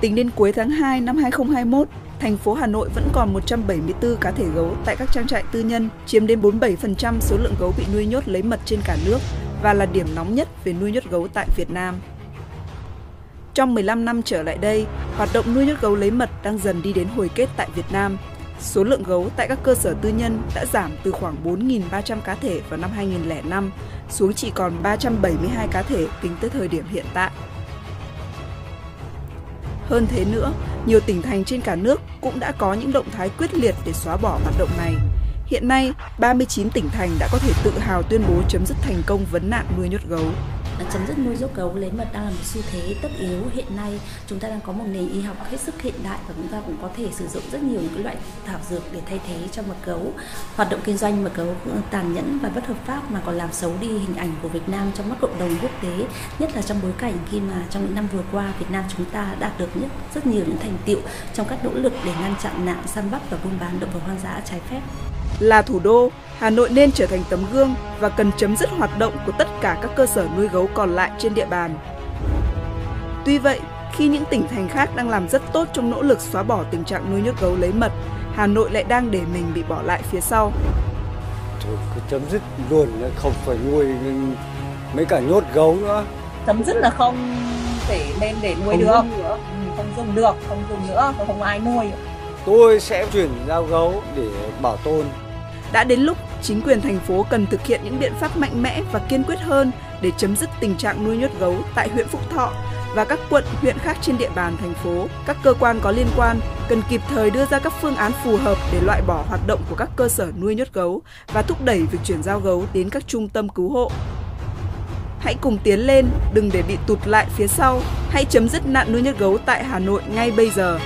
Tính đến cuối tháng 2 năm 2021, thành phố Hà Nội vẫn còn 174 cá thể gấu tại các trang trại tư nhân, chiếm đến 47% số lượng gấu bị nuôi nhốt lấy mật trên cả nước và là điểm nóng nhất về nuôi nhốt gấu tại Việt Nam. Trong 15 năm trở lại đây, hoạt động nuôi nhốt gấu lấy mật đang dần đi đến hồi kết tại Việt Nam. Số lượng gấu tại các cơ sở tư nhân đã giảm từ khoảng 4.300 cá thể vào năm 2005 xuống chỉ còn 372 cá thể tính tới thời điểm hiện tại. Hơn thế nữa, nhiều tỉnh thành trên cả nước cũng đã có những động thái quyết liệt để xóa bỏ hoạt động này. Hiện nay, 39 tỉnh thành đã có thể tự hào tuyên bố chấm dứt thành công vấn nạn nuôi nhốt gấu. Chấm dứt nuôi nhốt gấu lấy mật đang là một xu thế tất yếu. Hiện nay chúng ta đang có một nền y học hết sức hiện đại và chúng ta cũng có thể sử dụng rất nhiều những loại thảo dược để thay thế cho mật gấu. Hoạt động kinh doanh mật gấu cũng tàn nhẫn và bất hợp pháp mà còn làm xấu đi hình ảnh của Việt Nam trong mắt cộng đồng quốc tế nhất là trong bối cảnh khi mà trong những năm vừa qua Việt Nam chúng ta đạt được nhất rất nhiều những thành tiệu trong các nỗ lực để ngăn chặn nạn săn bắt và buôn bán động vật hoang dã trái phép là thủ đô Hà Nội nên trở thành tấm gương và cần chấm dứt hoạt động của tất cả các cơ sở nuôi gấu còn lại trên địa bàn. Tuy vậy, khi những tỉnh thành khác đang làm rất tốt trong nỗ lực xóa bỏ tình trạng nuôi nhốt gấu lấy mật, Hà Nội lại đang để mình bị bỏ lại phía sau. Thôi cứ chấm dứt luôn, không phải nuôi mấy cả nhốt gấu nữa. Chấm dứt là không thể nên để nuôi không được, dùng nữa. Ừ, không dùng được, không dùng nữa, không ai nuôi. Tôi sẽ chuyển giao gấu để bảo tồn đã đến lúc chính quyền thành phố cần thực hiện những biện pháp mạnh mẽ và kiên quyết hơn để chấm dứt tình trạng nuôi nhốt gấu tại huyện Phúc Thọ và các quận, huyện khác trên địa bàn thành phố. Các cơ quan có liên quan cần kịp thời đưa ra các phương án phù hợp để loại bỏ hoạt động của các cơ sở nuôi nhốt gấu và thúc đẩy việc chuyển giao gấu đến các trung tâm cứu hộ. Hãy cùng tiến lên, đừng để bị tụt lại phía sau. Hãy chấm dứt nạn nuôi nhốt gấu tại Hà Nội ngay bây giờ.